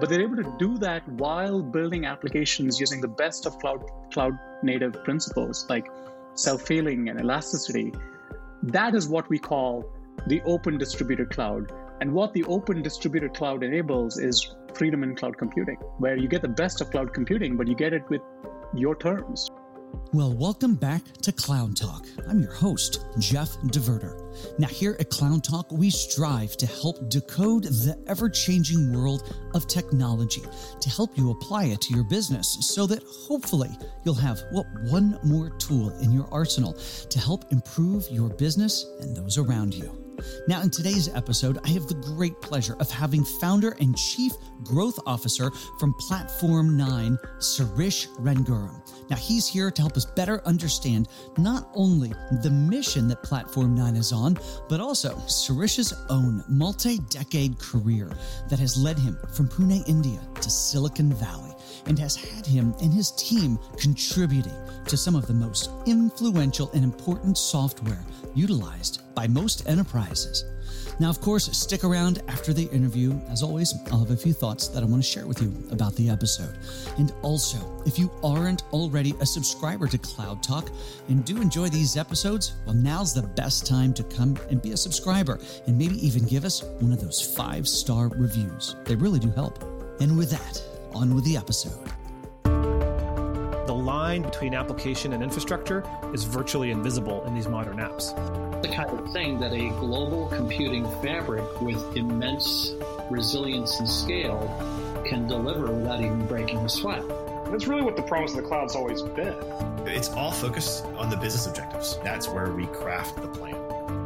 but they're able to do that while building applications using the best of cloud cloud native principles like self-healing and elasticity. That is what we call the open distributed cloud. And what the open distributed cloud enables is freedom in cloud computing, where you get the best of cloud computing, but you get it with your terms. Well, welcome back to Cloud Talk. I'm your host, Jeff DeVerter. Now, here at Cloud Talk, we strive to help decode the ever changing world of technology to help you apply it to your business so that hopefully you'll have well, one more tool in your arsenal to help improve your business and those around you. Now, in today's episode, I have the great pleasure of having founder and chief growth officer from Platform 9, Sirish Raghuram. Now, he's here to help us better understand not only the mission that Platform 9 is on, but also Sirish's own multi decade career that has led him from Pune, India to Silicon Valley and has had him and his team contributing to some of the most influential and important software utilized by most enterprises. Now, of course, stick around after the interview. As always, I'll have a few thoughts that I want to share with you about the episode. And also, if you aren't already a subscriber to Cloud Talk and do enjoy these episodes, well, now's the best time to come and be a subscriber and maybe even give us one of those five star reviews. They really do help. And with that, on with the episode. The line between application and infrastructure is virtually invisible in these modern apps. The kind of thing that a global computing fabric with immense resilience and scale can deliver without even breaking a sweat. That's really what the promise of the cloud's always been. It's all focused on the business objectives. That's where we craft the plan.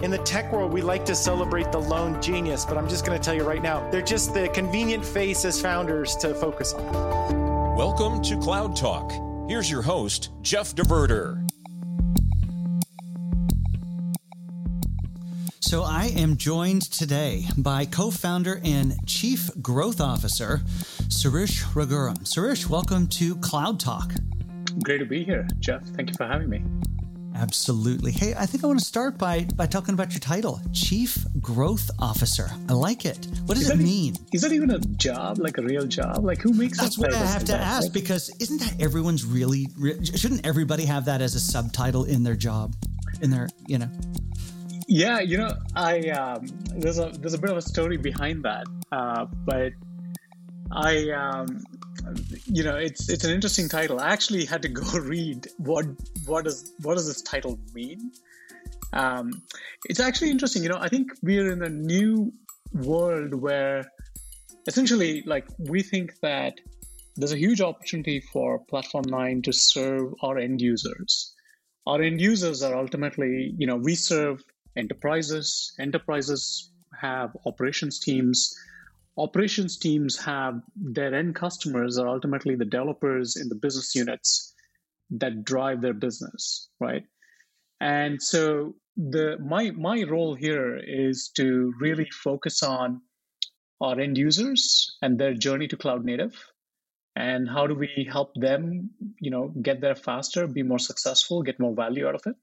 In the tech world, we like to celebrate the lone genius, but I'm just going to tell you right now, they're just the convenient face as founders to focus on. Welcome to Cloud Talk. Here's your host, Jeff DeVerter. So, I am joined today by co founder and chief growth officer, Sirish Raghuram. Sirish, welcome to Cloud Talk. Great to be here, Jeff. Thank you for having me. Absolutely. Hey, I think I want to start by by talking about your title, Chief Growth Officer. I like it. What does Is it that mean? Is that even a job, like a real job? Like who makes That's what I have to that? ask Like, because isn't that everyone's really, re- shouldn't everybody have that as a subtitle in their job, in their you know? Yeah, you know, I um, there's a there's a bit of a story behind that, uh, but I um, you know it's it's an interesting title. I actually had to go read what what does what does this title mean. Um, it's actually interesting. You know, I think we're in a new world where essentially, like, we think that there's a huge opportunity for Platform Nine to serve our end users. Our end users are ultimately, you know, we serve enterprises. Enterprises have operations teams. Operations teams have their end customers are ultimately the developers in the business units that drive their business, right? And so the my my role here is to really focus on our end users and their journey to cloud native and how do we help them you know get there faster be more successful get more value out of it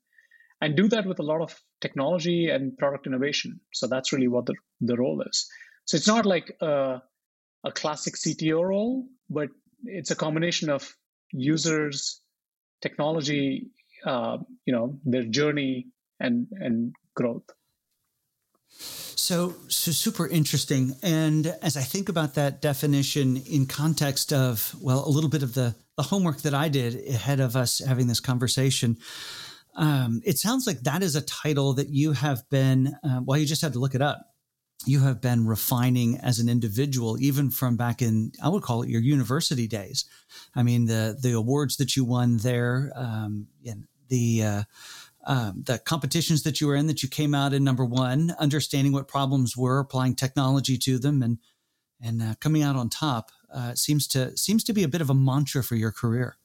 and do that with a lot of technology and product innovation so that's really what the, the role is so it's not like a, a classic cto role but it's a combination of users technology uh, you know their journey and and growth So, so super interesting. And as I think about that definition in context of, well, a little bit of the, the homework that I did ahead of us having this conversation, um, it sounds like that is a title that you have been, uh, well, you just had to look it up. You have been refining as an individual, even from back in, I would call it your university days. I mean, the the awards that you won there, um, and the uh, um, the competitions that you were in that you came out in number one, understanding what problems were, applying technology to them, and and uh, coming out on top uh, seems to seems to be a bit of a mantra for your career.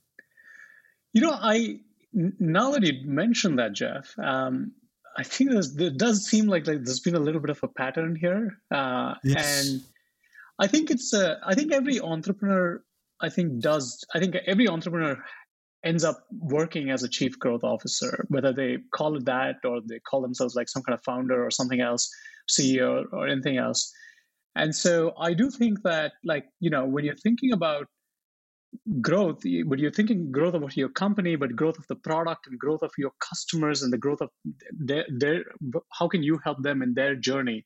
You know, I now that you mentioned that, Jeff, um, I think there's, there does seem like, like there's been a little bit of a pattern here, uh, Yes. and I think it's uh, I think every entrepreneur I think does I think every entrepreneur ends up working as a chief growth officer, whether they call it that or they call themselves like some kind of founder or something else, CEO or anything else. And so I do think that, like, you know, when you're thinking about growth, when you're thinking growth of your company, but growth of the product and growth of your customers and the growth of their, their how can you help them in their journey?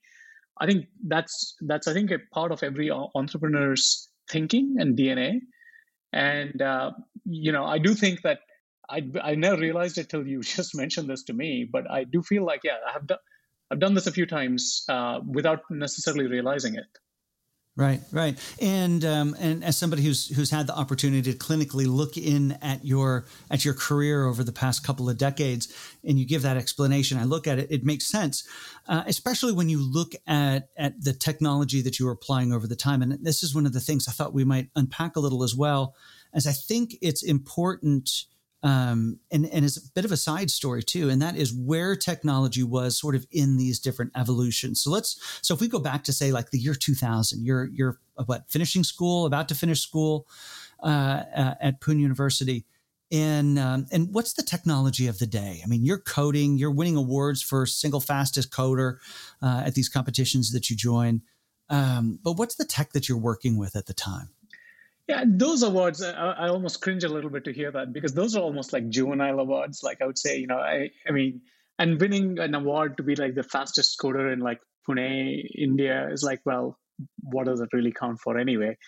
I think that's that's I think a part of every entrepreneur's thinking and DNA. And uh, you know, I do think that I I never realized it till you just mentioned this to me, but I do feel like yeah, I have done I've done this a few times uh, without necessarily realizing it. Right, right, and um, and as somebody who's who's had the opportunity to clinically look in at your at your career over the past couple of decades, and you give that explanation, I look at it, it makes sense, uh, especially when you look at at the technology that you were applying over the time. And this is one of the things I thought we might unpack a little as well, as I think it's important um, and and is a bit of a side story too, and that is where technology was sort of in these different evolutions. So let's so if we go back to say like the year 2000, you're you're what finishing school, about to finish school uh, at Pune University, and um, and what's the technology of the day? I mean, you're coding, you're winning awards for single fastest coder uh, at these competitions that you join, um, but what's the tech that you're working with at the time? Yeah, those awards, I, I, almost cringe a little bit to hear that because those are almost like juvenile awards. Like I would say, you know, I, I mean, and winning an award to be like the fastest coder in like Pune, India is like, well, what does it really count for anyway?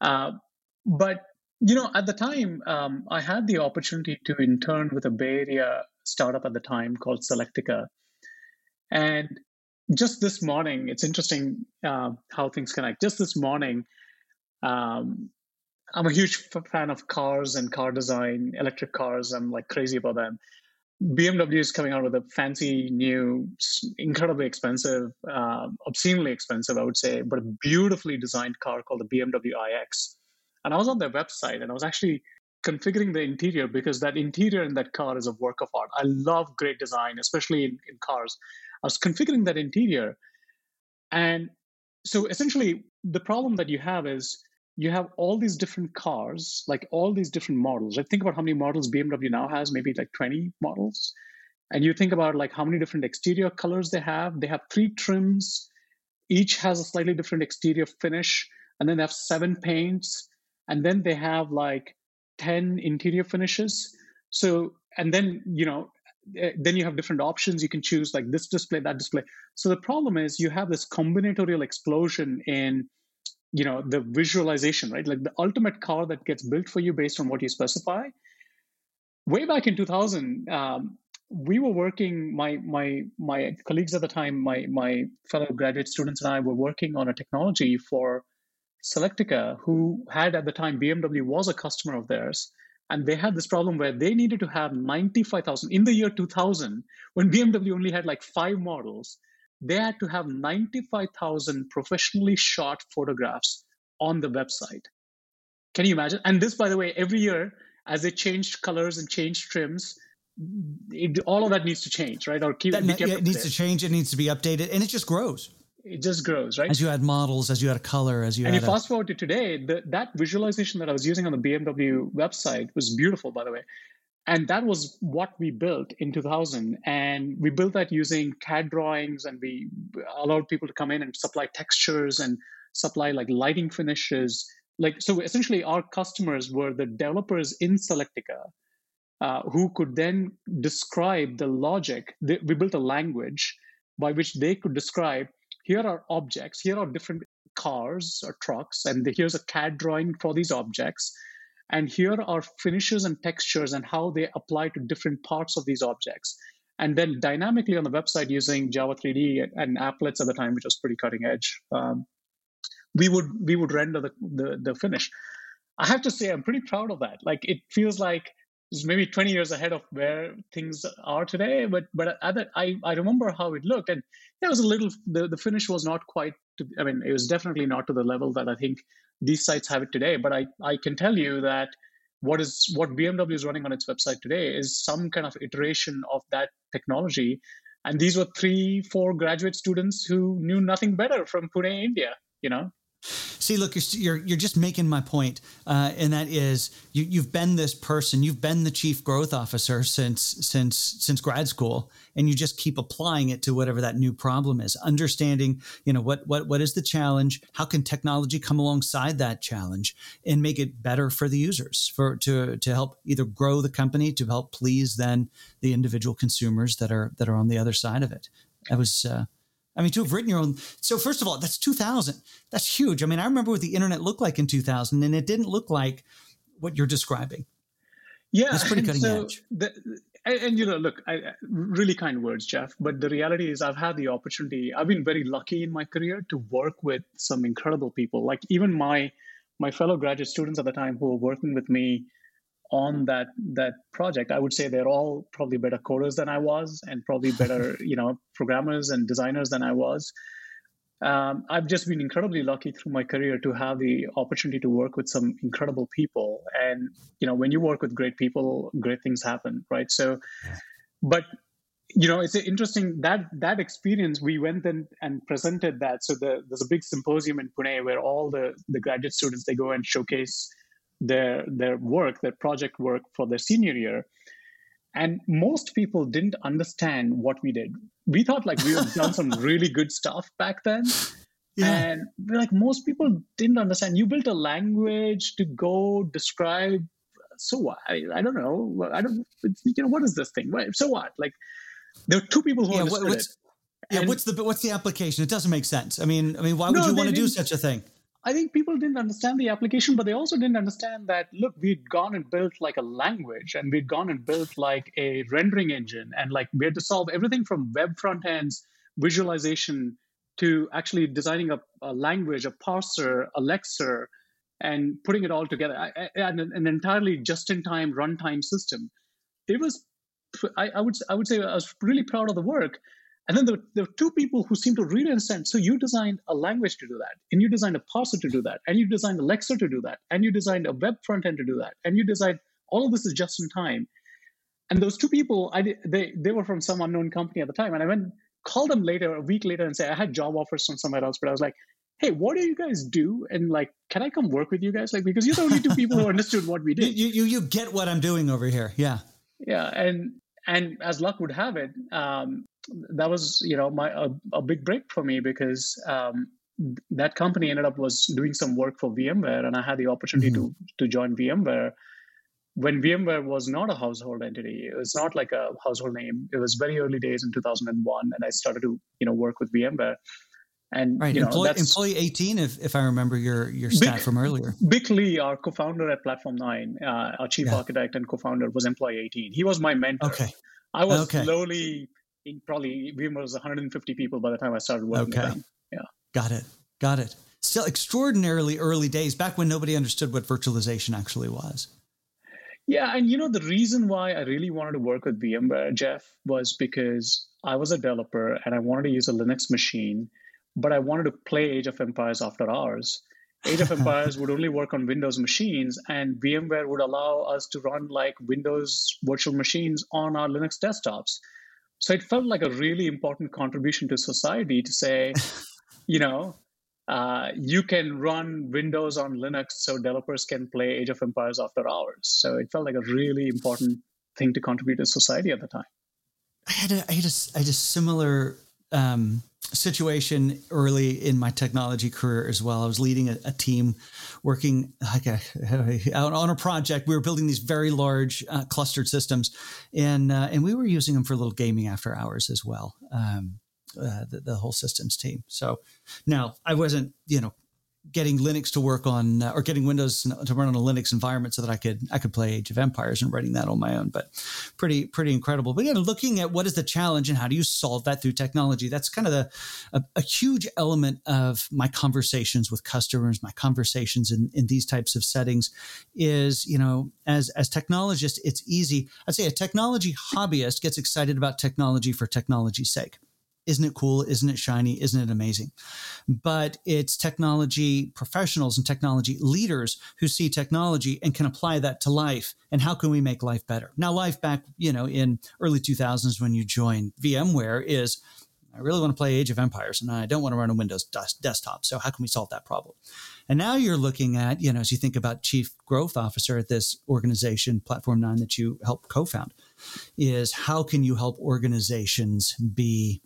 Uh, but, you know, at the time, um, I had the opportunity to intern with a Bay Area startup at the time called Selectica. And just this morning, it's interesting uh, how things connect. Just this morning, um, I'm a huge fan of cars and car design, electric cars. I'm like crazy about them. BMW is coming out with a fancy new, incredibly expensive, uh, obscenely expensive, I would say, but a beautifully designed car called the BMW iX. And I was on their website and I was actually configuring the interior because that interior in that car is a work of art. I love great design, especially in, in cars. I was configuring that interior. And so essentially, the problem that you have is you have all these different cars, like all these different models. Like think about how many models BMW now has, maybe like 20 models. And you think about like how many different exterior colors they have. They have three trims. Each has a slightly different exterior finish. And then they have seven paints. And then they have like 10 interior finishes. So, and then, you know, eh, then you have different options. You can choose like this display, that display. So the problem is you have this combinatorial explosion in you know the visualization right? Like the ultimate car that gets built for you based on what you specify. Way back in 2000 um, we were working my my my colleagues at the time my my fellow graduate students and i were working on a technology for selectica who had at the time bmw was a customer of theirs and they had this problem where they needed to have 95000 in the year 2000 when bmw only had like five models they had to have 95,000 professionally shot photographs on the website. Can you imagine? And this, by the way, every year as they changed colors and changed trims, it, all of that needs to change, right? Or keep that, yeah, it needs to change. It needs to be updated, and it just grows. It just grows, right? As you add models, as you add a color, as you and you fast forward to today, the, that visualization that I was using on the BMW website was beautiful, by the way and that was what we built in 2000 and we built that using cad drawings and we allowed people to come in and supply textures and supply like lighting finishes. Like so essentially our customers were the developers in selectica uh, who could then describe the logic. We built a language by which they could describe here are objects. Here are different cars or trucks and here's a cad drawing for these objects and here are finishes and textures and how they apply to different parts of these objects. And then dynamically on the website using Java 3D and applets at the time, which was pretty cutting edge, um, we would we would render the, the, the finish. I have to say I'm pretty proud of that. Like it feels like it's maybe 20 years ahead of where things are today. But but I I remember how it looked, and it was a little the, the finish was not quite. To, I mean, it was definitely not to the level that I think these sites have it today. But I, I can tell you that what is what BMW is running on its website today is some kind of iteration of that technology. And these were three, four graduate students who knew nothing better from Pune, India. You know. See, look, you're you're, you're just making my point, uh, and that is you, you've been this person, you've been the chief growth officer since since since grad school, and you just keep applying it to whatever that new problem is. Understanding, you know, what what what is the challenge? How can technology come alongside that challenge and make it better for the users, for to to help either grow the company, to help please then the individual consumers that are that are on the other side of it. That was. Uh, I mean, to have written your own. So, first of all, that's 2000. That's huge. I mean, I remember what the internet looked like in 2000, and it didn't look like what you're describing. Yeah, that's pretty cutting so edge. The, and, and, you know, look, I, really kind words, Jeff. But the reality is, I've had the opportunity. I've been very lucky in my career to work with some incredible people. Like even my my fellow graduate students at the time who were working with me on that that project i would say they're all probably better coders than i was and probably better you know programmers and designers than i was. Um, i've just been incredibly lucky through my career to have the opportunity to work with some incredible people. And you know when you work with great people great things happen right? So but you know it's interesting that that experience we went and, and presented that. So the, there's a big symposium in pune where all the the graduate students they go and showcase their their work, their project work for their senior year. And most people didn't understand what we did. We thought like we had done some really good stuff back then. Yeah. And like most people didn't understand. You built a language to go describe. So what? I, I don't know. I don't. You know what is this thing? So what? Like there are two people who yeah, understood it. Yeah, what's the what's the application? It doesn't make sense. I mean, I mean, why would no, you want to do such a thing? I think people didn't understand the application, but they also didn't understand that look, we'd gone and built like a language and we'd gone and built like a rendering engine and like we had to solve everything from web front ends, visualization to actually designing a, a language, a parser, a lexer, and putting it all together and an entirely just-in-time runtime system. It was, I, I would, I would say, I was really proud of the work. And then there, there were two people who seemed to really understand. So you designed a language to do that, and you designed a parser to do that, and you designed a lexer to do that, and you designed a web front end to do that, and you designed all of this is just in time. And those two people, I they they were from some unknown company at the time, and I went called them later, a week later, and say I had job offers from somewhere else, but I was like, hey, what do you guys do? And like, can I come work with you guys? Like, because you're the only two people who understood what we did. You, you, you get what I'm doing over here. Yeah. Yeah. And, and as luck would have it, um, that was you know my a, a big break for me because um, that company ended up was doing some work for VMware, and I had the opportunity mm-hmm. to to join VMware when VMware was not a household entity. It was not like a household name. It was very early days in 2001, and I started to you know work with VMware. And right, you know, employee, employee 18, if, if I remember your your stat Bich, from earlier. Bich Le, our co-founder at Platform Nine, uh, our chief yeah. architect and co-founder, was employee 18. He was my mentor. Okay. I was okay. slowly probably VMware was 150 people by the time I started working okay. with them. Yeah. Got it. Got it. Still extraordinarily early days, back when nobody understood what virtualization actually was. Yeah, and you know the reason why I really wanted to work with VMware, Jeff, was because I was a developer and I wanted to use a Linux machine, but I wanted to play Age of Empires after hours. Age of Empires would only work on Windows machines, and VMware would allow us to run like Windows virtual machines on our Linux desktops. So it felt like a really important contribution to society to say, you know, uh, you can run Windows on Linux so developers can play Age of Empires after hours. So it felt like a really important thing to contribute to society at the time. I had a, I had a, I had a similar um, situation early in my technology career as well. I was leading a, a team working like a, on a project. We were building these very large uh, clustered systems, and uh, and we were using them for little gaming after hours as well. Um, uh, the, the, whole systems team. So now I wasn't, you know, getting Linux to work on uh, or getting Windows to run on a Linux environment so that I could I could play Age of Empires and writing that on my own. But pretty pretty incredible. But again, looking at what is the challenge and how do you solve that through technology? That's kind of the a, a huge element of my conversations with customers, my conversations in, in these types of settings is you know as as technologists, it's easy. I'd say a technology hobbyist gets excited about technology for technology's sake isn't it cool? Isn't it shiny? Isn't it amazing? But it's technology professionals and technology leaders who see technology and can apply that to life. And how can we make life better? Now, life back, you know, in early 2000s when you joined VMware is I really want to play Age of Empires and I don't want to run a Windows desktop. So how can we solve that problem? And now you're looking at, you know, as you think about chief growth officer at this organization, Platform Nine, that you helped co-found, is how can you help organizations be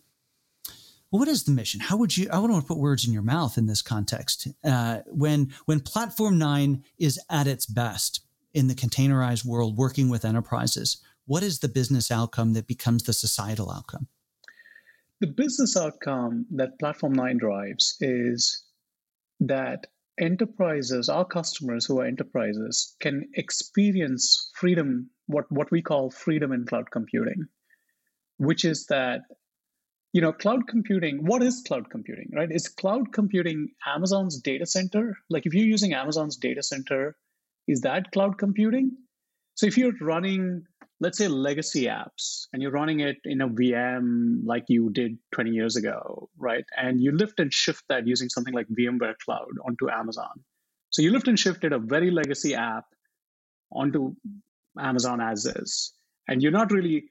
well, what is the mission? How would you? I don't want to put words in your mouth in this context. Uh, when when Platform Nine is at its best in the containerized world, working with enterprises, what is the business outcome that becomes the societal outcome? The business outcome that Platform 9 drives is that enterprises, our customers who are enterprises, can experience freedom, what, what we call freedom in cloud computing, which is that, you know, cloud computing, what is cloud computing, right? Is cloud computing Amazon's data center? Like if you're using Amazon's data center, is that cloud computing? So if you're running let's say legacy apps and you're running it in a VM like you did 20 years ago, right? And you lift and shift that using something like VMware Cloud onto Amazon. So you lift and shifted a very legacy app onto Amazon as is. And you're not really,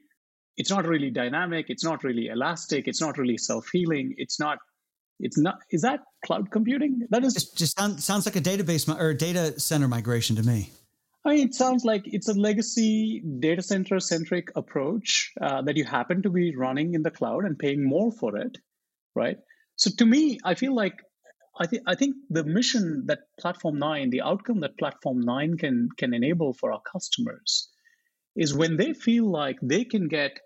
it's not really dynamic, it's not really elastic, it's not really self-healing, it's not it's not is that cloud computing that is just, just sound, sounds like a database or data center migration to me I mean, it sounds like it's a legacy data center centric approach uh, that you happen to be running in the cloud and paying more for it, right? So to me, I feel like I think I think the mission that Platform Nine, the outcome that Platform Nine can can enable for our customers, is when they feel like they can get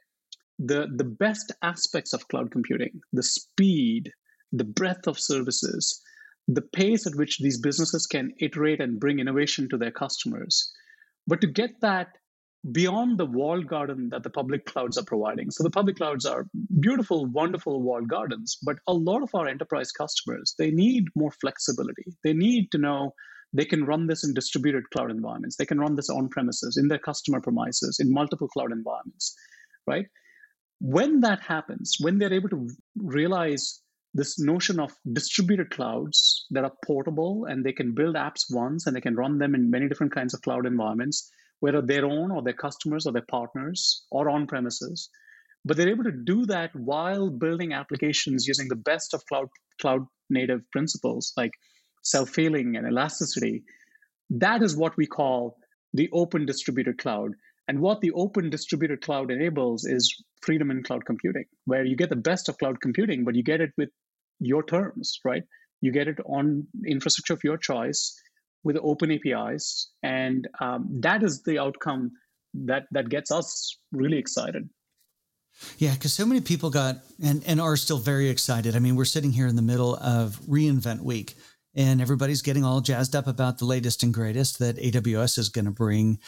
the the best aspects of cloud computing, the speed, the breadth of services, the pace at which these businesses can iterate and bring innovation to their customers. But to get that beyond the walled garden that the public clouds are providing. So the public clouds are beautiful, wonderful walled gardens, but a lot of our enterprise customers, they need more flexibility. They need to know they can run this in distributed cloud environments. They can run this on premises, in their customer premises, in multiple cloud environments, right? When that happens, when they're able to realize this notion of distributed clouds that are portable and they can build apps once and they can run them in many different kinds of cloud environments, whether their own or their customers or their partners or on premises. But they're able to do that while building applications using the best of cloud cloud native principles like self-healing and elasticity. That is what we call the open distributed cloud. And what the open distributed cloud enables is freedom in cloud computing, where you get the best of cloud computing, but you get it with your terms, right? You get it on infrastructure of your choice with open APIs, and um, that is the outcome that that gets us really excited. Yeah, because so many people got and and are still very excited. I mean, we're sitting here in the middle of reInvent Week, and everybody's getting all jazzed up about the latest and greatest that AWS is going to bring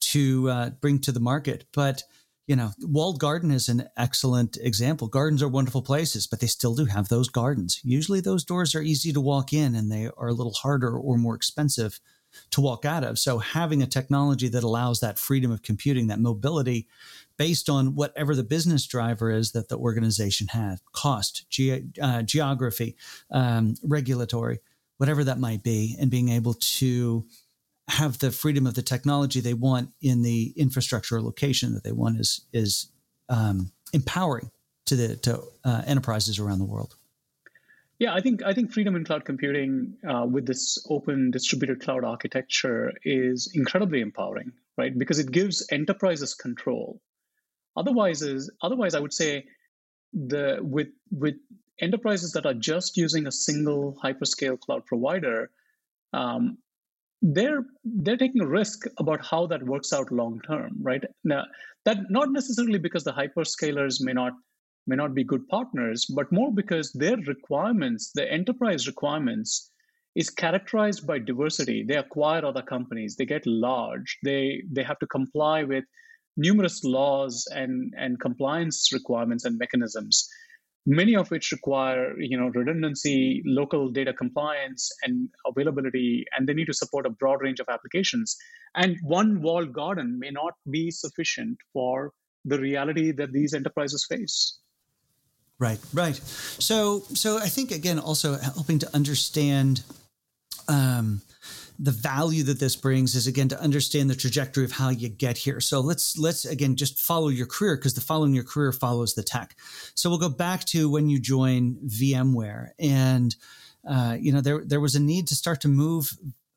to uh, bring to the market, but you know, walled garden is an excellent example. Gardens are wonderful places, but they still do have those gardens. Usually those doors are easy to walk in and they are a little harder or more expensive to walk out of. So having a technology that allows that freedom of computing, that mobility based on whatever the business driver is that the organization has, cost, ge- uh, geography, um, regulatory, whatever that might be, and being able to have the freedom of the technology they want in the infrastructure or location that they want is is um, empowering to the to uh, enterprises around the world. Yeah, I think I think freedom in cloud computing uh, with this open distributed cloud architecture is incredibly empowering, right? Because it gives enterprises control. Otherwise, is otherwise I would say the with with enterprises that are just using a single hyperscale cloud provider, um, they're they're taking a risk about how that works out long term right? Now that not necessarily because the hyperscalers may not may not be good partners but more because their requirements the enterprise requirements is characterized by diversity. They acquire other companies. They get large. They they have to comply with numerous laws and and compliance requirements and mechanisms many of which require you know redundancy local data compliance and availability and they need to support a broad range of applications. And one walled garden may not be sufficient for the reality that these enterprises face. Right right. So so i think again also helping to understand um, the value that this brings is again to understand the trajectory of how you get here. So let's let's again just follow your career because the following your career follows the tech. So we'll go back to when you join VMware, and uh, you know there there was a need to start to move.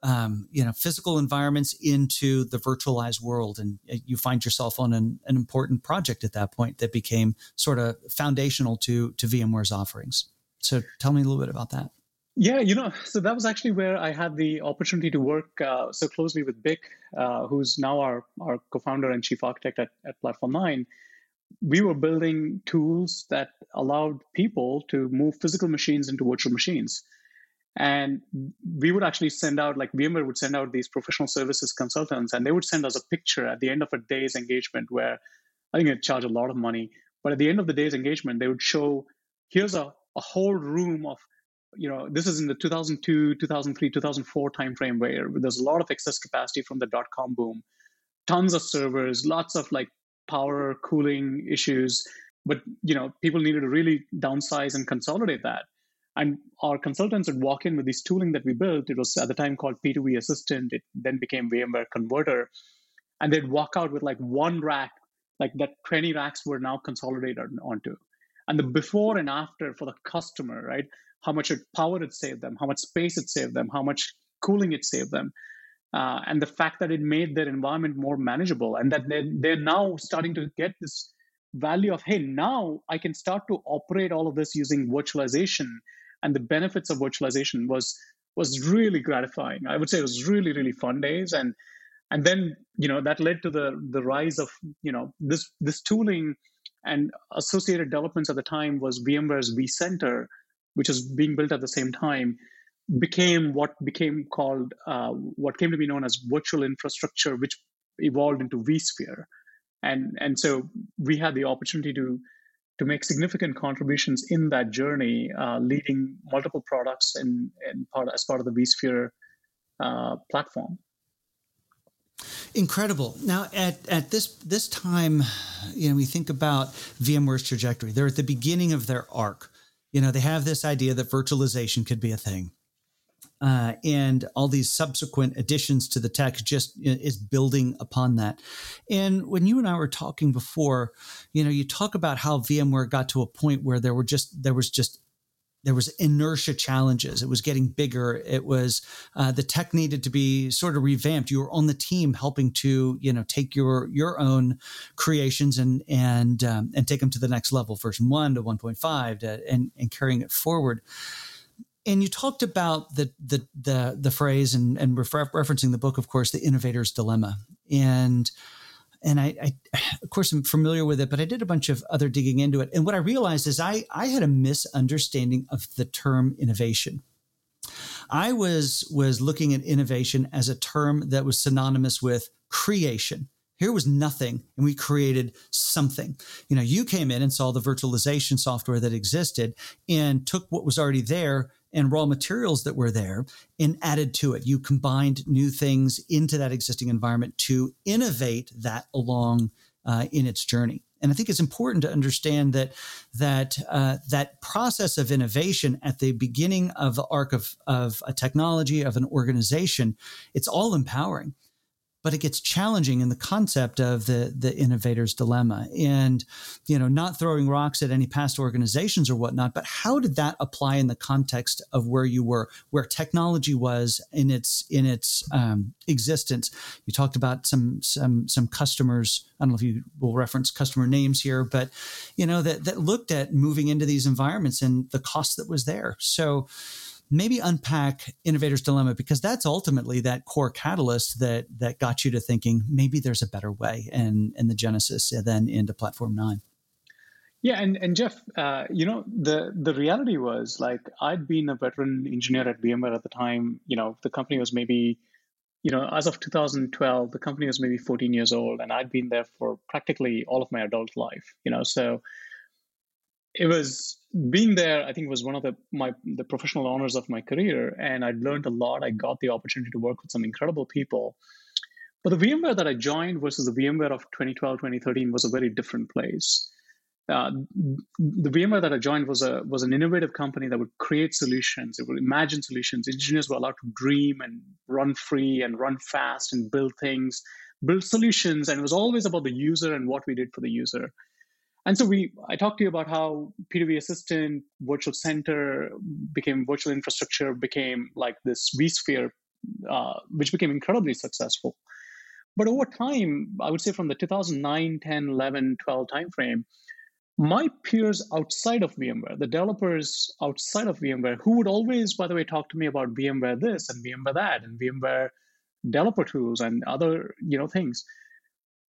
Um, you know, physical environments into the virtualized world, and you find yourself on an, an important project at that point that became sort of foundational to to VMware's offerings. So, tell me a little bit about that. Yeah, you know, so that was actually where I had the opportunity to work uh, so closely with Bich, uh, who's now our, our co-founder and chief architect at, at Platform 9. We were building tools that allowed people to move physical machines into virtual machines. And we would actually send out, like VMware would send out these professional services consultants, and they would send us a picture at the end of a day's engagement where I think it charged a lot of money. But at the end of the day's engagement, they would show here's a, a whole room of you know this is in the 2002 2003 2004 timeframe where there's a lot of excess capacity from the dot com boom. Tons of servers lots of like power cooling issues. But you know people needed to really downsize and consolidate that. And our consultants would walk in with this tooling that we built. It was at the time called p2v assistant. It then became vmware converter. And they'd walk out with like one rack like that 20 racks were now consolidated onto. And the before and after for the customer right how much power it saved them, how much space it saved them, how much cooling it saved them. Uh, and the fact that it made their environment more manageable and that they're, they're now starting to get this value of hey now i can start to operate all of this using virtualization and the benefits of virtualization was was really gratifying i would say it was really really fun days and and then you know that led to the the rise of you know this this tooling and associated developments at the time was vmware's vcenter which was being built at the same time, became what became called uh, what came to be known as virtual infrastructure, which evolved into vSphere, and and so we had the opportunity to to make significant contributions in that journey, uh, leading multiple products in, in part, as part of the vSphere uh, platform. Incredible. Now, at, at this this time, you know, we think about VMware's trajectory. They're at the beginning of their arc you know, they have this idea that virtualization could be a thing. Uh, and all these subsequent additions to the tech just is building upon that. And when you and I were talking before, you know, you talk about how VMware got to a point where there were just there was just there was inertia challenges. It was getting bigger. It was uh, the tech needed to be sort of revamped. You were on the team helping to you know take your your own creations and and um, and take them to the next level, version one to one point five, to, and and carrying it forward. And you talked about the the the the phrase and and refer- referencing the book, of course, the innovator's dilemma, and and I, I, of course I'm familiar with it, but I did a bunch of other digging into it. And what I realized is I I had a misunderstanding of the term innovation. I was was looking at innovation as a term that was synonymous with creation. Here was nothing, and we created something. You know, you came in and saw the virtualization software that existed and took what was already there and raw materials that were there and added to it. You combined new things into that existing environment to innovate that along uh, in its journey. And I think it's important to understand that that uh, that process of innovation at the beginning of the arc of, of a technology of an organization, it's all empowering but it gets challenging in the concept of the the innovator's dilemma. And you know not throwing rocks at any past organizations or whatnot but how did that apply in the context of where you were where technology was in its in its um, existence? You talked about some some some customers i don't know if you will reference customer names here but you know that that looked at moving into these environments and the cost that was there. So maybe unpack innovator's dilemma because that's ultimately that core catalyst that that got you to thinking maybe there's a better way and and the genesis and then into platform 9 yeah and, and jeff uh, you know the the reality was like i'd been a veteran engineer at vmware at the time. You know the company was maybe you know as of 2012 the company was maybe 14 years old and i'd been there for practically all of my adult life you know? So it was being there i think was one of the my the professional honors of my career and i learned a lot i got the opportunity to work with some incredible people but the vmware that i joined versus the vmware of 2012 2013 was a very different place uh, the VMware that I joined was a was an innovative company that would create solutions. It would imagine solutions. Engineers were allowed to dream and run free and run fast and build things, build solutions, and it was always about the user and what we did for the user. And so we, I talked to you about how P2V Assistant, Virtual Center became virtual infrastructure, became like this vSphere, uh, which became incredibly successful. But over time, I would say from the 2009, 10, 11, 12 timeframe, my peers outside of VMware, the developers outside of VMware, who would always, by the way, talk to me about VMware this and VMware that and VMware developer tools and other you know things,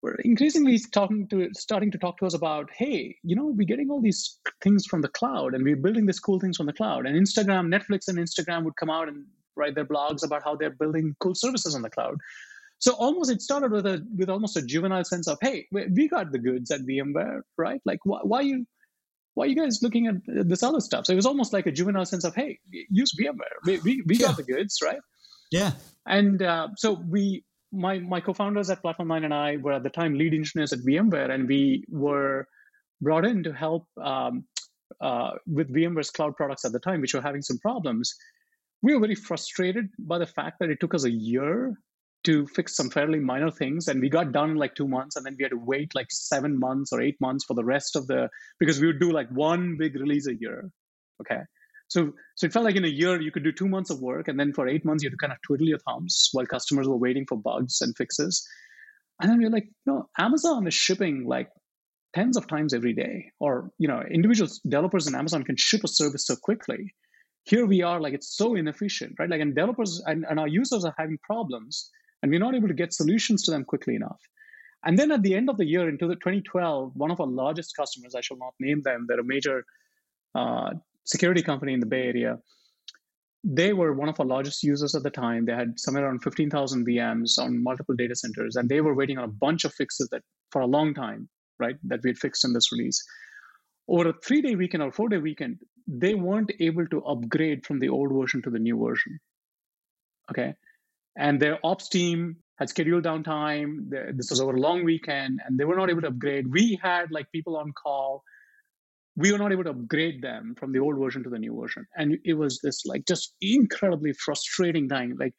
were increasingly talking to starting to talk to us about, hey, you know, we're getting all these things from the cloud and we're building these cool things from the cloud. And Instagram, Netflix, and Instagram would come out and write their blogs about how they're building cool services on the cloud. So almost it started with a with almost a juvenile sense of, hey, we got the goods at VMware, right? Like, why, why you why are you guys looking at this other stuff? So it was almost like a juvenile sense of, hey, use VMware. We we, we yeah. got the goods, right? Yeah. And uh, so we my my co-founders at Platform Nine and I were at the time lead engineers at VMware, and we were brought in to help um, uh, with VMware's cloud products at the time, which were having some problems. We were very frustrated by the fact that it took us a year to fix some fairly minor things and we got done in like two months and then we had to wait like seven months or eight months for the rest of the because we would do like one big release a year okay so so it felt like in a year you could do two months of work and then for eight months you had to kind of twiddle your thumbs while customers were waiting for bugs and fixes. And then we're like know amazon is shipping like tens of times every day or you know individual developers in amazon can ship a service so quickly. Here we are like it's so inefficient right? Like and developers and, and our users are having problems and we're not able to get solutions to them quickly enough. And then at the end of the year, into the 2012, one of our largest customers, I shall not name them, they're a major uh, security company in the Bay Area. They were one of our largest users at the time. They had somewhere around 15,000 VMs on multiple data centers, and they were waiting on a bunch of fixes that for a long time, right, that we had fixed in this release. Over a three day weekend or four day weekend, they weren't able to upgrade from the old version to the new version. Okay and their ops team had scheduled downtime. This was over a long weekend, and they were not able to upgrade. We had like people on call. We were not able to upgrade them from the old version to the new version, and it was this like just incredibly frustrating thing. Like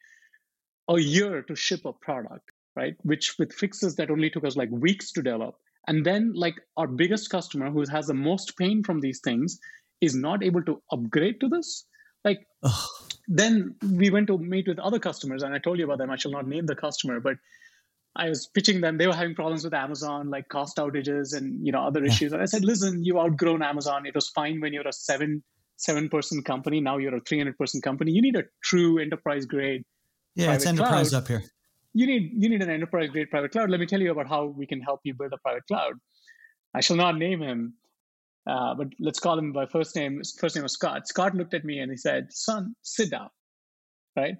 a year to ship a product, right? Which with fixes that only took us like weeks to develop, and then like our biggest customer who has the most pain from these things is not able to upgrade to this. Like. Ugh then we went to meet with other customers, and I told you about them. I shall not name the customer, but I was pitching them. They were having problems with Amazon, like cost outages and you know other issues. And I said, "Listen, you've outgrown Amazon. It was fine when you're a seven seven person company. Now you're a three hundred person company. You need a true enterprise grade. Yeah, it's enterprise cloud. up here. You need you need an enterprise grade private cloud. Let me tell you about how we can help you build a private cloud. I shall not name him, uh, but let's call him by first name. His first name was Scott. Scott looked at me and he said, "Son, sit down." right?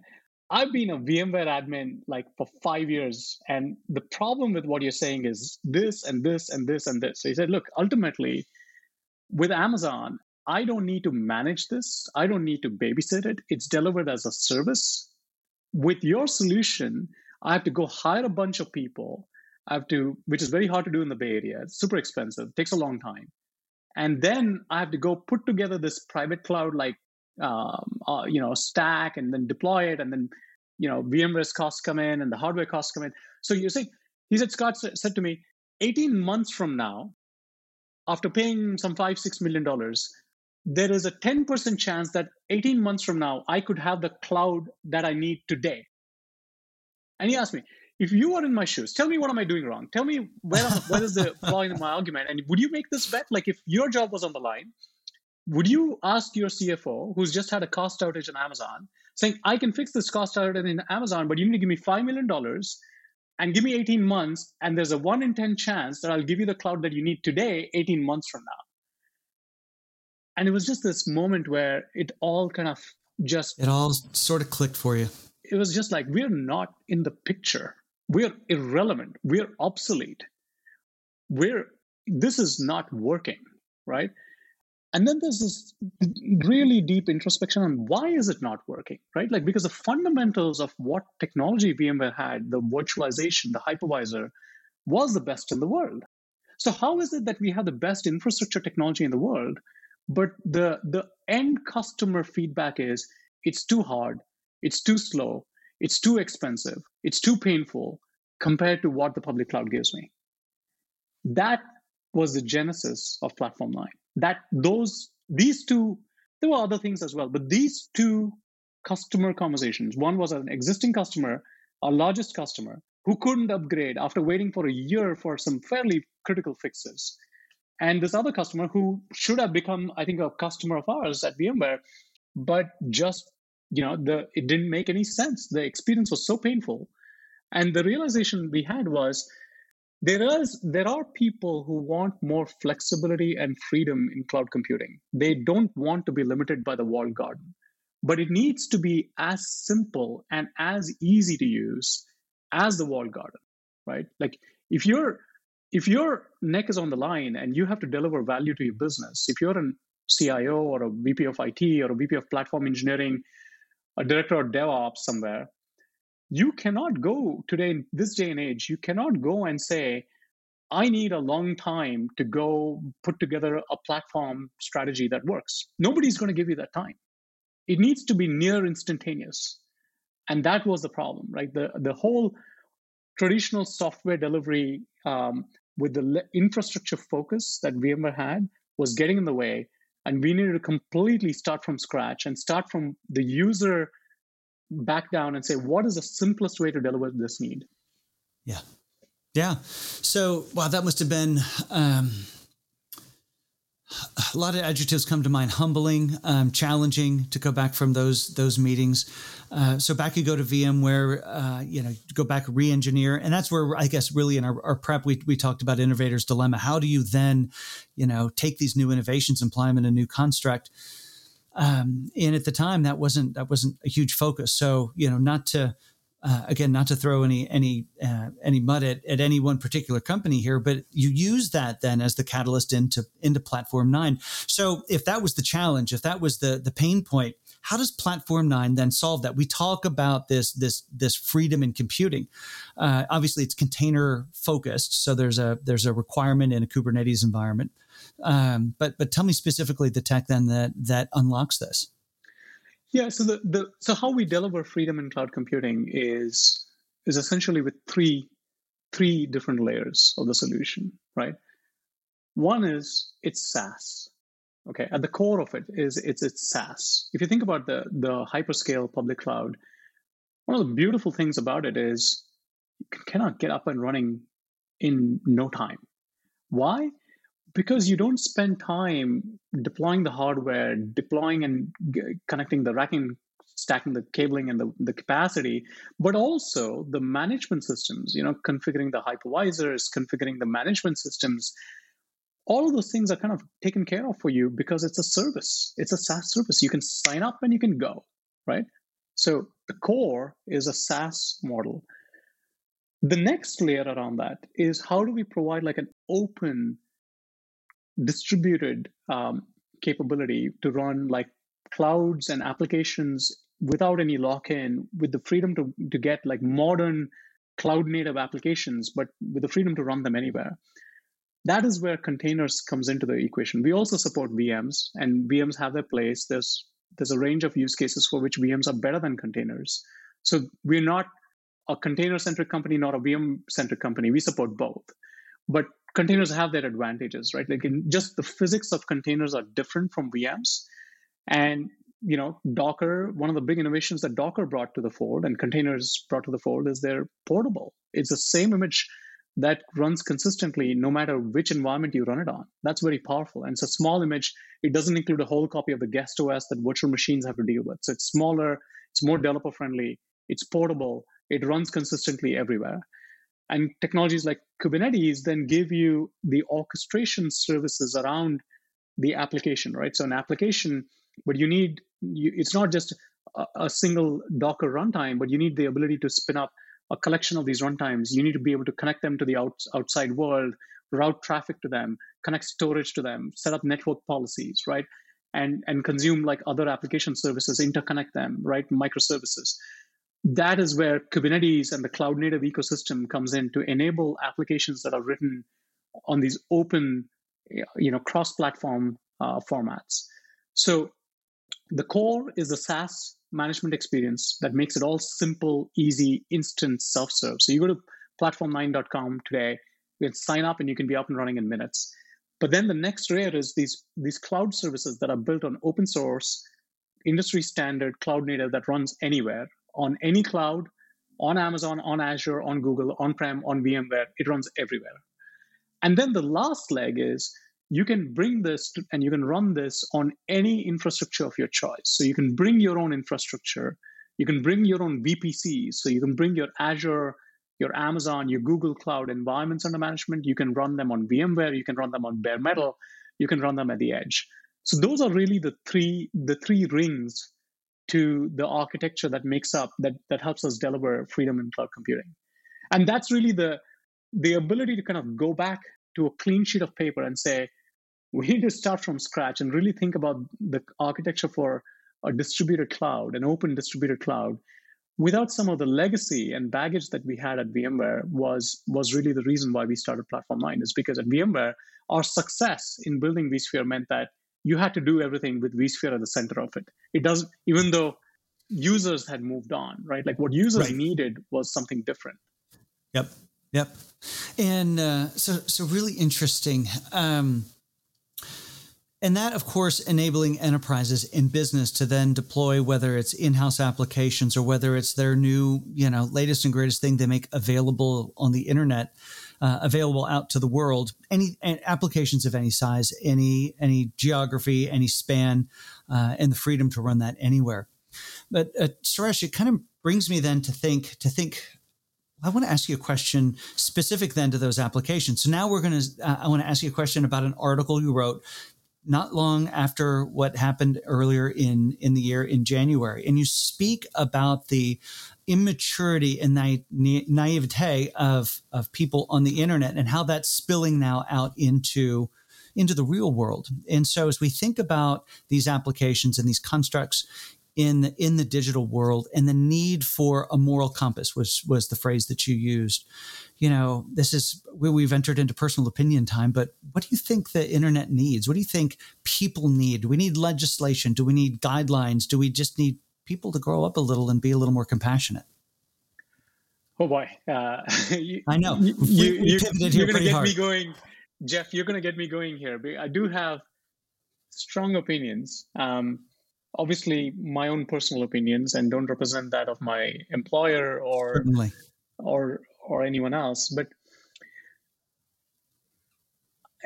I've been a VMware admin like for five years. And the problem with what you're saying is this and this and this and this. So he said, look, ultimately, with Amazon, I don't need to manage this. I don't need to babysit it. It's delivered as a service. With your solution, I have to go hire a bunch of people. I have to, which is very hard to do in the Bay Area. It's super expensive, takes a long time. And then I have to go put together this private cloud like um, uh, you know stack and then deploy it and then you know VMware's costs come in and the hardware costs come in. So you see, he said Scott said to me, 18 months from now, after paying some five six million dollars, there is a 10% chance that 18 months from now I could have the cloud that I need today. And he asked me, if you are in my shoes, tell me what am I doing wrong? Tell me where where is the flaw in my argument? And would you make this bet? Like if your job was on the line would you ask your CFO, who's just had a cost outage on Amazon, saying, I can fix this cost outage in Amazon, but you need to give me $5 million and give me 18 months, and there's a 1 in 10 chance that I'll give you the cloud that you need today, 18 months from now. And it was just this moment where it all kind of just. It all sort of clicked for you. It was just like, we're not in the picture. We're irrelevant. We're obsolete. We're, this is not working, right? And then there's this really deep introspection on why is it not working right like because the fundamentals of what technology vmware had the virtualization the hypervisor was the best in the world So how is it that we have the best infrastructure technology in the world, but the the end customer feedback is it's too hard, it's too slow, it's too expensive, it's too painful compared to what the public cloud gives me. That was the genesis of Platform 9. That those these two there were other things as well, but these two customer conversations. One was an existing customer, our largest customer, who couldn't upgrade after waiting for a year for some fairly critical fixes. And this other customer who should have become, I think, a customer of ours at VMware, but just, you know, the it didn't make any sense. The experience was so painful. And the realization we had was there is there are people who want more flexibility and freedom in cloud computing. They don't want to be limited by the walled garden. But it needs to be as simple and as easy to use as the walled garden, right? Like if you're if your neck is on the line and you have to deliver value to your business, if you're a CIO or a VP of IT or a VP of platform engineering, a director of DevOps somewhere, you cannot go today in this day and age you cannot go and say i need a long time to go put together a platform strategy that works. Nobody's going to give you that time. It needs to be near instantaneous. And that was the problem right? The the whole traditional software delivery um, with the infrastructure focus that vmware had was getting in the way and we needed to completely start from scratch and start from the user back down and say, what is the simplest way to deliver this need? Yeah. Yeah. So, wow, that must have been um, a lot of adjectives come to mind: humbling, um, challenging to go back from those those meetings. Uh, so back you go to VMware, uh, you know, go back re-engineer, and that's where I guess really in our, our prep we we talked about innovators dilemma. How do you then, you know, take these new innovations and apply them in a new construct? Um, and at the time, that wasn't that wasn't a huge focus. So you know, not to uh, again, not to throw any any uh, any mud at, at any one particular company here, but you use that then as the catalyst into into Platform Nine. So if that was the challenge, if that was the the pain point, how does Platform Nine then solve that? We talk about this this this freedom in computing. Uh, obviously, it's container focused, so there's a there's a requirement in a Kubernetes environment. Um, but but tell me specifically the tech then that that unlocks this. Yeah, so the, the so how we deliver freedom in cloud computing is is essentially with three three different layers of the solution, right? One is it's SaaS. Okay, at the core of it is it's it's SaaS. If you think about the the hyperscale public cloud, one of the beautiful things about it is you cannot get up and running in no time. Why? Because you don't spend time deploying the hardware, deploying and g- connecting the racking, stacking the cabling and the, the capacity, but also the management systems, you know, configuring the hypervisors, configuring the management systems. All of those things are kind of taken care of for you because it's a service. It's a SaaS service. You can sign up and you can go, right? So the core is a SaaS model. The next layer around that is how do we provide like an open distributed um, capability to run like clouds and applications without any lock-in with the freedom to, to get like modern cloud native applications but with the freedom to run them anywhere. That is where containers comes into the equation. We also support vms and vms have their place. There's there's a range of use cases for which vms are better than containers. So we're not a container centric company not a vm centric company. We support both. But containers have their advantages, right? Like in just the physics of containers are different from VMs. And you know, Docker, one of the big innovations that Docker brought to the fold and containers brought to the fold is they're portable. It's the same image that runs consistently no matter which environment you run it on. That's very powerful. And it's a small image. It doesn't include a whole copy of the guest OS that virtual machines have to deal with. So it's smaller, it's more developer friendly, it's portable, it runs consistently everywhere. And technologies like Kubernetes then give you the orchestration services around the application, right? So an application, but you need, you, it's not just a, a single Docker runtime, but you need the ability to spin up a collection of these runtimes. You need to be able to connect them to the out, outside world, route traffic to them, connect storage to them, set up network policies, right? And, and consume like other application services, interconnect them, right? Microservices that is where Kubernetes and the cloud native ecosystem comes in to enable applications that are written on these open, you know, cross-platform uh, formats. So the core is the SaaS management experience that makes it all simple, easy, instant, self-serve. So you go to platform9.com today, you can sign up and you can be up and running in minutes. But then the next layer is these these cloud services that are built on open source, industry standard cloud native that runs anywhere on any cloud, on Amazon, on Azure, on Google, on prem, on VMware. It runs everywhere. And then the last leg is you can bring this to, and you can run this on any infrastructure of your choice. So you can bring your own infrastructure. You can bring your own VPCs. So you can bring your Azure, your Amazon, your Google Cloud environments under management. You can run them on VMware. You can run them on bare metal. You can run them at the edge. So those are really the three the three rings to the architecture that makes up that that helps us deliver freedom in cloud computing. And that's really the the ability to kind of go back to a clean sheet of paper and say, we need to start from scratch and really think about the architecture for a distributed cloud, an open distributed cloud, without some of the legacy and baggage that we had at VMware was was really the reason why we started Platform 9 is because at VMware, our success in building vSphere meant that you had to do everything with vSphere at the center of it. It doesn't, even though users had moved on, right? Like what users right. needed was something different. Yep. Yep. And uh, so, so really interesting. Um, and that, of course, enabling enterprises in business to then deploy whether it's in-house applications or whether it's their new, you know, latest and greatest thing they make available on the internet, uh, available out to the world. Any applications of any size, any any geography, any span, uh, and the freedom to run that anywhere. But uh, Sirish, it kind of brings me then to think to think I want to ask you a question specific then to those applications. So now we're going to, uh, I want to ask you a question about an article you wrote not long after what happened earlier in, in the year in January. And you speak about the immaturity and na- naivete of, of people on the internet and how that's spilling now out into, into the real world. And so as we think about these applications and these constructs in the, in the digital world and the need for a moral compass was was the phrase that you used. You know this is where we've entered into personal opinion time but what do you think the internet needs? What do you think people need? Do we need legislation? Do we need guidelines? Do we just need people to grow up a little and be a little more compassionate? Oh boy. Uh, you, i know. you, you, you, are going to get hard. me going jeff you're going to get me going here. I do have strong opinions. Um, obviously my own personal opinions and don't represent that of my employer or Certainly. or or anyone else but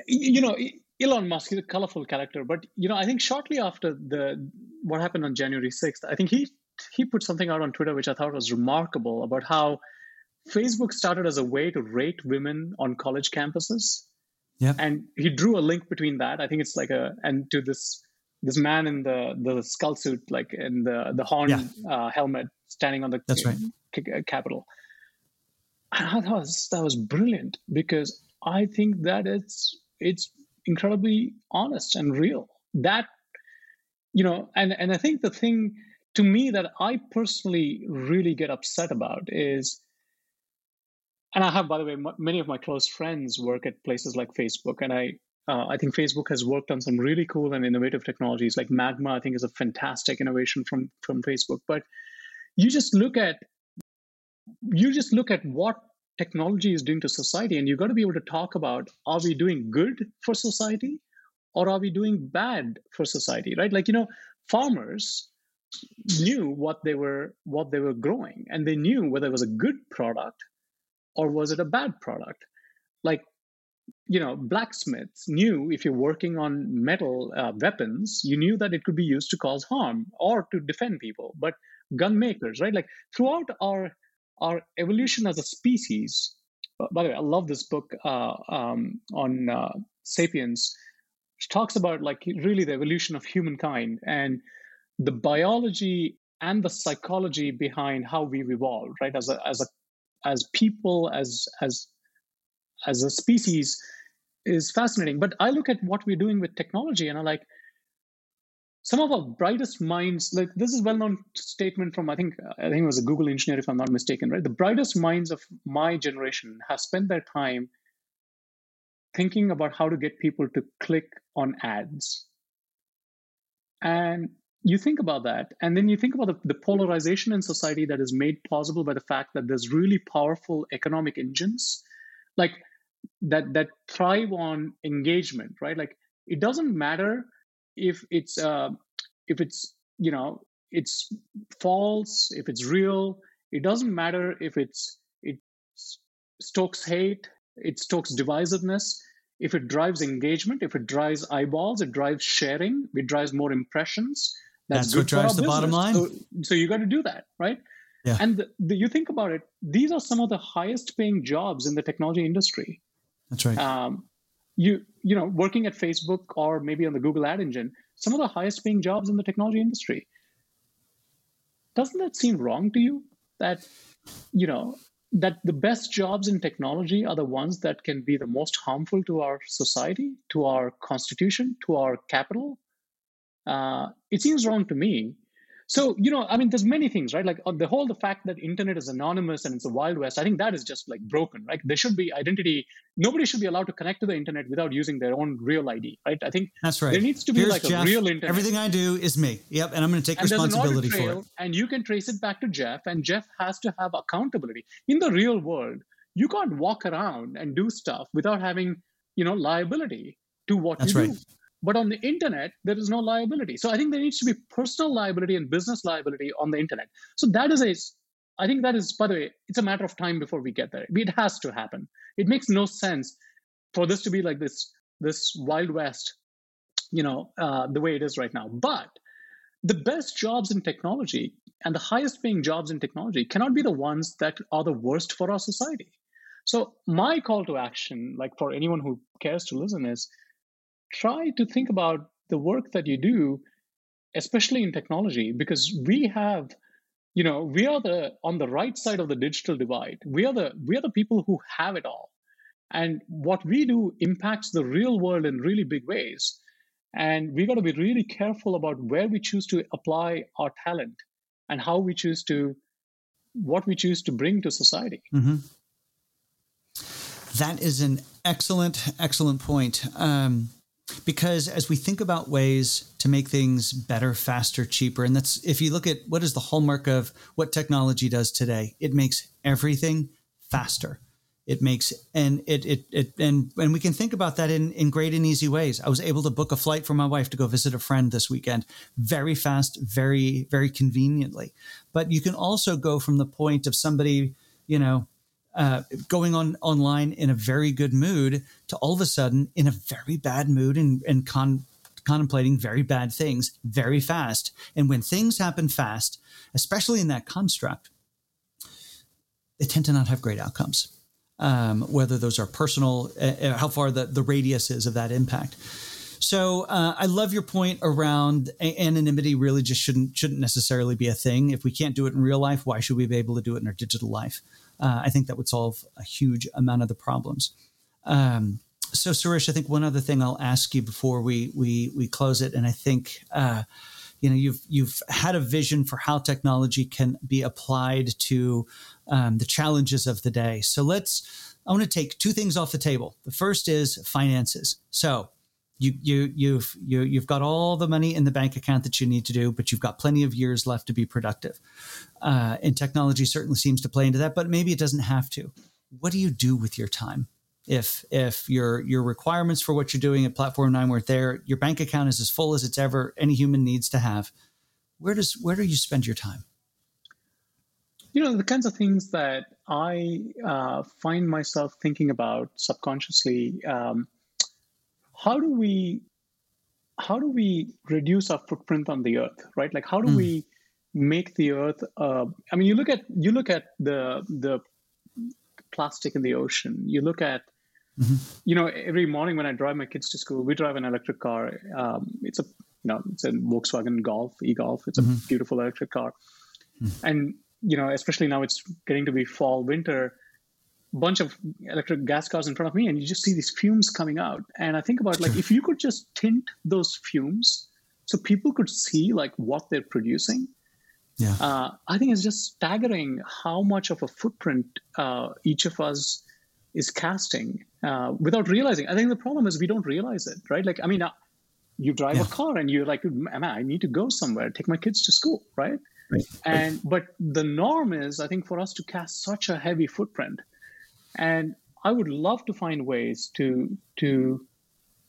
you know Elon Musk is a colorful character but you know I think shortly after the what happened on January 6th I think he he put something out on Twitter which I thought was remarkable about how Facebook started as a way to rate women on college campuses. Yeah and he drew a link between that. I think it's like a and to this this man in the the skull suit, like in the the horn yeah. uh, helmet, standing on the That's right. Capitol. And that was that was brilliant because I think that it's it's incredibly honest and real. That you know, and and I think the thing to me that I personally really get upset about is, and I have, by the way, m- many of my close friends work at places like Facebook, and I uh, I think Facebook has worked on some really cool and innovative technologies. Like Magma, I think is a fantastic innovation from from Facebook. But you just look at you just look at what technology is doing to society, and you've got to be able to talk about: Are we doing good for society, or are we doing bad for society? Right? Like you know, farmers knew what they were what they were growing, and they knew whether it was a good product or was it a bad product. Like you know, blacksmiths knew if you're working on metal uh, weapons, you knew that it could be used to cause harm or to defend people. But gun makers, right? Like throughout our our evolution as a species. Uh, by the way, I love this book uh, um, on uh, sapiens, which talks about like really the evolution of humankind and the biology and the psychology behind how we've evolved, right? As a as a as people, as as as a species is fascinating. But I look at what we're doing with technology and I'm like, some of our brightest minds, like this is a well-known statement from I think I think it was a Google engineer, if I'm not mistaken, right? The brightest minds of my generation have spent their time thinking about how to get people to click on ads. And you think about that, and then you think about the, the, polarization in society that is made possible by the fact that there's really powerful economic engines, like that that thrive on engagement, right? Like it doesn't matter if it's uh, if it's you know it's false, if it's real. It doesn't matter if it's it stokes hate, it stokes divisiveness. If it drives engagement, if it drives eyeballs, it drives sharing, it drives more impressions. That's, that's what drives the bottom line. So, so you got to do that, right? Yeah. And the, the, you think about it; these are some of the highest paying jobs in the technology industry. That's right. Um, you you know, working at Facebook or maybe on the Google Ad Engine, some of the highest paying jobs in the technology industry. Doesn't that seem wrong to you? That you know that the best jobs in technology are the ones that can be the most harmful to our society, to our constitution, to our capital. Uh, it seems wrong to me so you know i mean there's many things right? Like uh, the whole the fact that internet is anonymous and it's a wild west i think that is just like broken right? There should be identity nobody should be allowed to connect to the internet without using their own real id right? I think that's right. there needs to be Here's like Jeff. a real internet. Everything i do is me. Yep and i'm going to take and responsibility trail, for it. and you can trace it back to jeff and jeff has to have accountability. In the real world you can't walk around and do stuff without having you know liability to what that's you right. do but on the internet, there is no liability. So I think there needs to be personal liability and business liability on the internet. So that is a, I think that is, by the way, it's a matter of time before we get there. It has to happen. It makes no sense for this to be like this, this wild west, you know, uh, the way it is right now. But the best jobs in technology and the highest paying jobs in technology cannot be the ones that are the worst for our society. So my call to action, like for anyone who cares to listen, is try to think about the work that you do, especially in technology, because we have, you know, we are the on the right side of the digital divide. We are the we are the people who have it all. And what we do impacts the real world in really big ways. And we got to be really careful about where we choose to apply our talent and how we choose to, what we choose to bring to society. Mm-hmm. That is an excellent, excellent point. Um, because as we think about ways to make things better, faster, cheaper, and that's if you look at what is the hallmark of what technology does today, it makes everything faster. It makes and it it, it and and we can think about that in in great and easy ways. I was able to book a flight for my wife to go visit a friend this weekend, very fast, very very conveniently. But you can also go from the point of somebody, you know, uh, going on online in a very good mood to all of a sudden in a very bad mood and, and con- contemplating very bad things very fast. And when things happen fast, especially in that construct, they tend to not have great outcomes. Um, whether those are personal, uh, uh how far the, the radius is of that impact. So uh, I love your point around anonymity. Really, just shouldn't shouldn't necessarily be a thing. If we can't do it in real life, why should we be able to do it in our digital life? Uh, I think that would solve a huge amount of the problems. Um, so, Sirish, I think one other thing I'll ask you before we we we close it, and I think uh, you know you've you've had a vision for how technology can be applied to um, the challenges of the day. So let's. I want to take two things off the table. The first is finances. So you you you've you, you've got all the money in the bank account that you need to do, but you've got plenty of years left to be productive. Uh, and technology certainly seems to play into that, but maybe it doesn't have to. What do you do with your time? If if your your requirements for what you're doing at Platform Nine weren't there, your bank account is as full as it's ever any human needs to have. Where does where do you spend your time? You know the kinds of things that I uh, find myself thinking about subconsciously. Um, how do we how do we reduce our footprint on the earth right like how do mm. we make the earth uh, i mean you look at you look at the the plastic in the ocean you look at mm-hmm. you know every morning when i drive my kids to school we drive an electric car um, it's a you know it's a volkswagen golf e-golf it's a mm-hmm. beautiful electric car mm. and you know especially now it's getting to be fall winter bunch of electric gas cars in front of me and you just see these fumes coming out and i think about like if you could just tint those fumes so people could see like what they're producing yeah. Uh, i think it's just staggering how much of a footprint uh, each of us is casting uh, without realizing. I think the problem is we don't realize it, right? Like, I mean, uh, you drive yeah. a car and you're like, man, I need to go somewhere, take my kids to school, right? Right. And but the norm is, I think, for us to cast such a heavy footprint, and I would love to find ways to to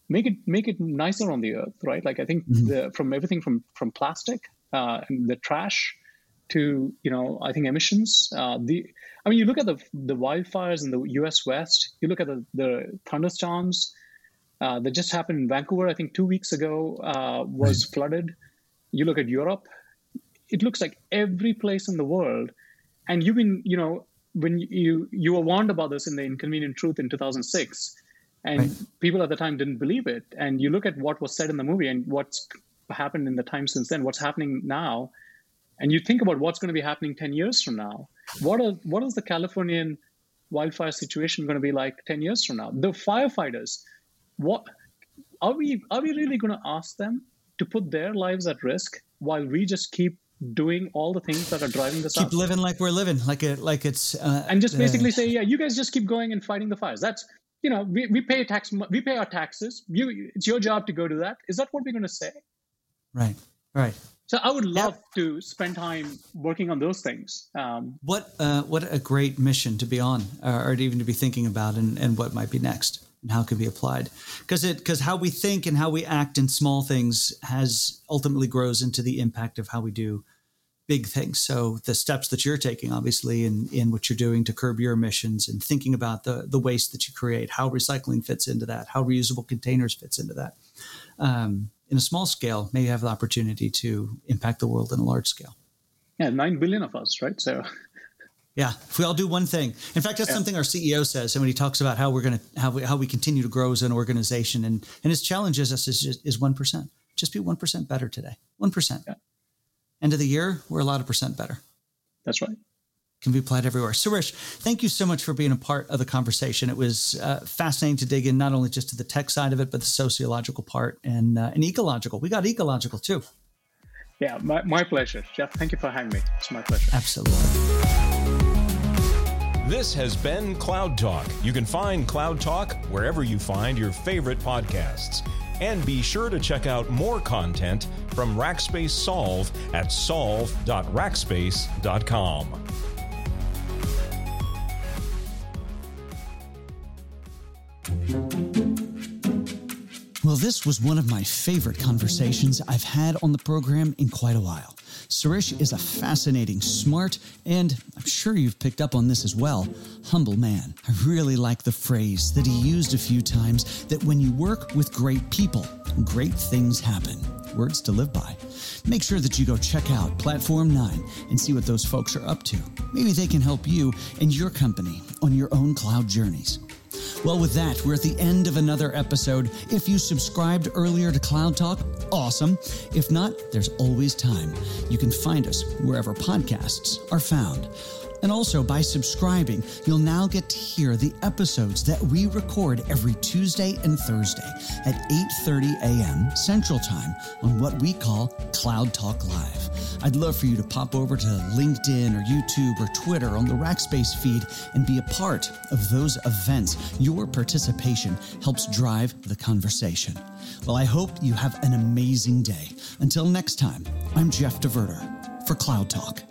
make it make it nicer on the earth, right? Like I think mm-hmm. the, from everything from from plastic uh, and the trash to you know I think emissions. Uh, the I mean, you look at the the wildfires in the U.S. West. You look at the the thunderstorms uh, that just happened in Vancouver. I think two weeks ago uh, was right. flooded. You look at Europe. It looks like every place in the world, and you've been you know when you you were warned about this in the Inconvenient Truth in 2006, and right. people at the time didn't believe it. And you look at what was said in the movie and what's happened in the time since then, what's happening now, and you think about what's going to be happening 10 years from now. What are what is the Californian wildfire situation going to be like 10 years from now? The firefighters, what are we are we really going to ask them to put their lives at risk while we just keep doing all the things that are driving this keep living like we're living like it like it's uh, and just basically uh, say yeah you guys just keep going and fighting the fires. That's you know we, we pay tax we pay our taxes. You it's your job to go do that. Is that what we're going to say? Right right. So I would love yep. to spend time working on those things. Um, what uh, what a great mission to be on, or, or even to be thinking about, and, and what might be next and how it can be applied. Because it because how we think and how we act in small things has ultimately grows into the impact of how we do big things. So the steps that you're taking obviously in in what you're doing to curb your emissions and thinking about the the waste that you create how recycling fits into that how reusable containers fits into that. Um, in a small scale may have the opportunity to impact the world in a large scale. Yeah 9 billion of us right? So Yeah, if we all do one thing. In fact, that's yeah. something our CEO says, and when he talks about how we're going to how we, how we continue to grow as an organization, and and his challenge is us is one percent. Just be one percent better today. One percent. Yeah. End of the year, we're a lot of percent better. That's right. Can be applied everywhere. Sirish, thank you so much for being a part of the conversation. It was uh, fascinating to dig in not only just to the tech side of it, but the sociological part and uh, and ecological. We got ecological too. Yeah, my, my pleasure, Jeff. Thank you for having me. It's my pleasure. Absolutely. This has been Cloud Talk. You can find Cloud Talk wherever you find your favorite podcasts. And be sure to check out more content from Rackspace Solve at solve.rackspace.com. Well, this was one of my favorite conversations I've had on the program in quite a while. Sirish is a fascinating, smart, and I'm sure you've picked up on this as well, humble man. I really like the phrase that he used a few times that when you work with great people, great things happen. Words to live by. Make sure that you go check out Platform 9 and see what those folks are up to. Maybe they can help you and your company on your own cloud journeys. Well, with that, we're at the end of another episode. If you subscribed earlier to Cloud Talk, awesome. If not, there's always time. You can find us wherever podcasts are found. And also by subscribing, you'll now get to hear the episodes that we record every Tuesday and Thursday at 8:30 a.m. Central Time on what we call Cloud Talk Live. I'd love for you to pop over to LinkedIn or YouTube or Twitter on the Rackspace feed and be a part of those events. Your participation helps drive the conversation. Well, I hope you have an amazing day. Until next time, I'm Jeff DeVerter for Cloud Talk.